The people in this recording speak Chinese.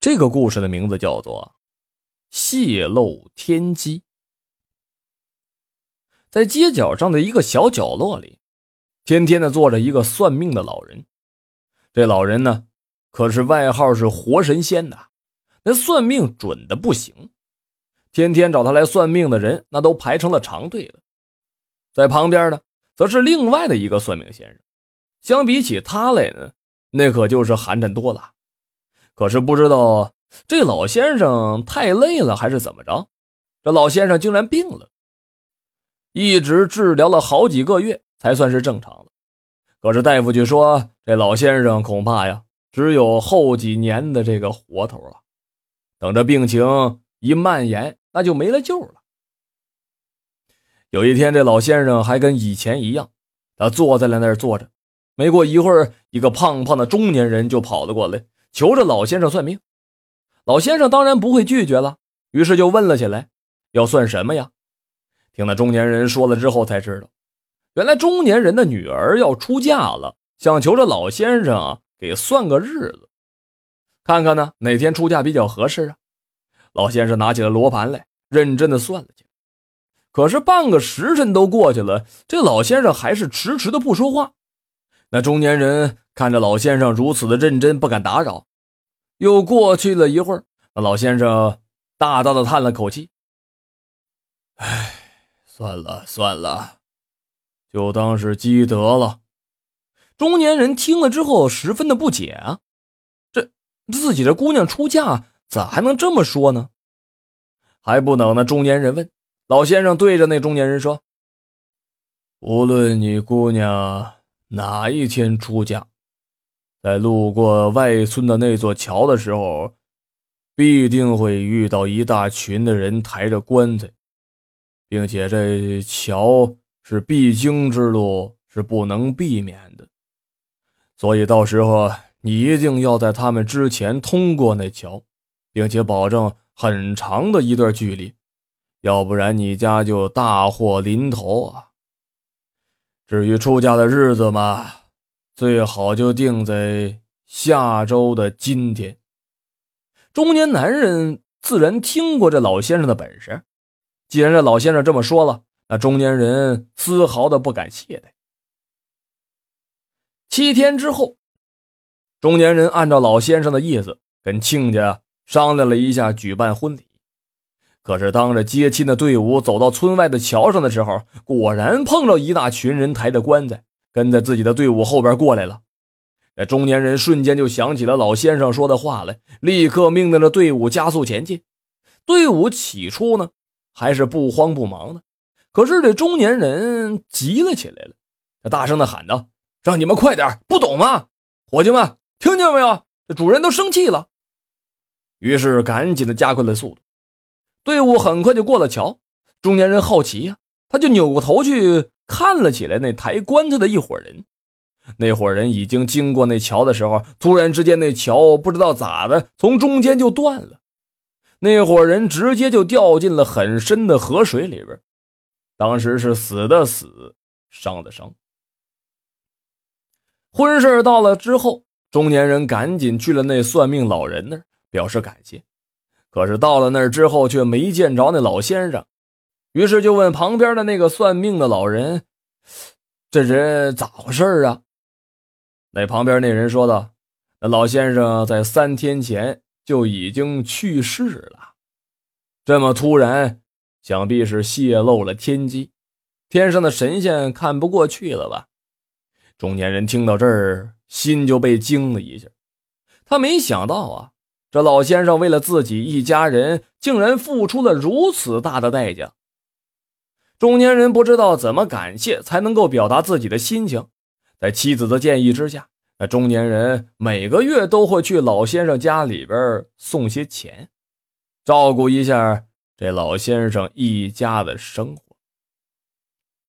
这个故事的名字叫做《泄露天机》。在街角上的一个小角落里，天天的坐着一个算命的老人。这老人呢，可是外号是活神仙的，那算命准的不行。天天找他来算命的人，那都排成了长队了。在旁边呢，则是另外的一个算命先生。相比起他来呢，那可就是寒碜多了。可是不知道这老先生太累了还是怎么着，这老先生竟然病了，一直治疗了好几个月才算是正常了。可是大夫却说，这老先生恐怕呀只有后几年的这个活头了，等着病情一蔓延，那就没了救了。有一天，这老先生还跟以前一样，他坐在了那儿坐着。没过一会儿，一个胖胖的中年人就跑了过来。求着老先生算命，老先生当然不会拒绝了，于是就问了起来：“要算什么呀？”听那中年人说了之后，才知道，原来中年人的女儿要出嫁了，想求着老先生啊给算个日子，看看呢哪天出嫁比较合适啊。老先生拿起了罗盘来，认真的算了起来。可是半个时辰都过去了，这老先生还是迟迟的不说话。那中年人。看着老先生如此的认真，不敢打扰。又过去了一会儿，那老先生大大的叹了口气：“哎，算了算了，就当是积德了。”中年人听了之后，十分的不解啊，这自己的姑娘出嫁，咋还能这么说呢？还不等那中年人问，老先生对着那中年人说：“无论你姑娘哪一天出嫁。”在路过外村的那座桥的时候，必定会遇到一大群的人抬着棺材，并且这桥是必经之路，是不能避免的。所以到时候你一定要在他们之前通过那桥，并且保证很长的一段距离，要不然你家就大祸临头啊！至于出嫁的日子嘛。最好就定在下周的今天。中年男人自然听过这老先生的本事，既然这老先生这么说了，那中年人丝毫的不敢懈怠。七天之后，中年人按照老先生的意思，跟亲家商量了一下举办婚礼。可是，当着接亲的队伍走到村外的桥上的时候，果然碰着一大群人抬着棺材。跟在自己的队伍后边过来了，那中年人瞬间就想起了老先生说的话来，立刻命令着队伍加速前进。队伍起初呢还是不慌不忙的，可是这中年人急了起来了，他大声的喊道：“让你们快点，不懂吗？伙计们，听见没有？这主人都生气了。”于是赶紧的加快了速度，队伍很快就过了桥。中年人好奇呀，他就扭过头去。看了起来，那抬棺材的一伙人，那伙人已经经过那桥的时候，突然之间，那桥不知道咋的，从中间就断了，那伙人直接就掉进了很深的河水里边，当时是死的死，伤的伤。婚事到了之后，中年人赶紧去了那算命老人那儿表示感谢，可是到了那儿之后，却没见着那老先生。于是就问旁边的那个算命的老人：“这人咋回事啊？”那旁边那人说道：“那老先生在三天前就已经去世了，这么突然，想必是泄露了天机，天上的神仙看不过去了吧？”中年人听到这儿，心就被惊了一下，他没想到啊，这老先生为了自己一家人，竟然付出了如此大的代价。中年人不知道怎么感谢才能够表达自己的心情，在妻子的建议之下，那中年人每个月都会去老先生家里边送些钱，照顾一下这老先生一家的生活。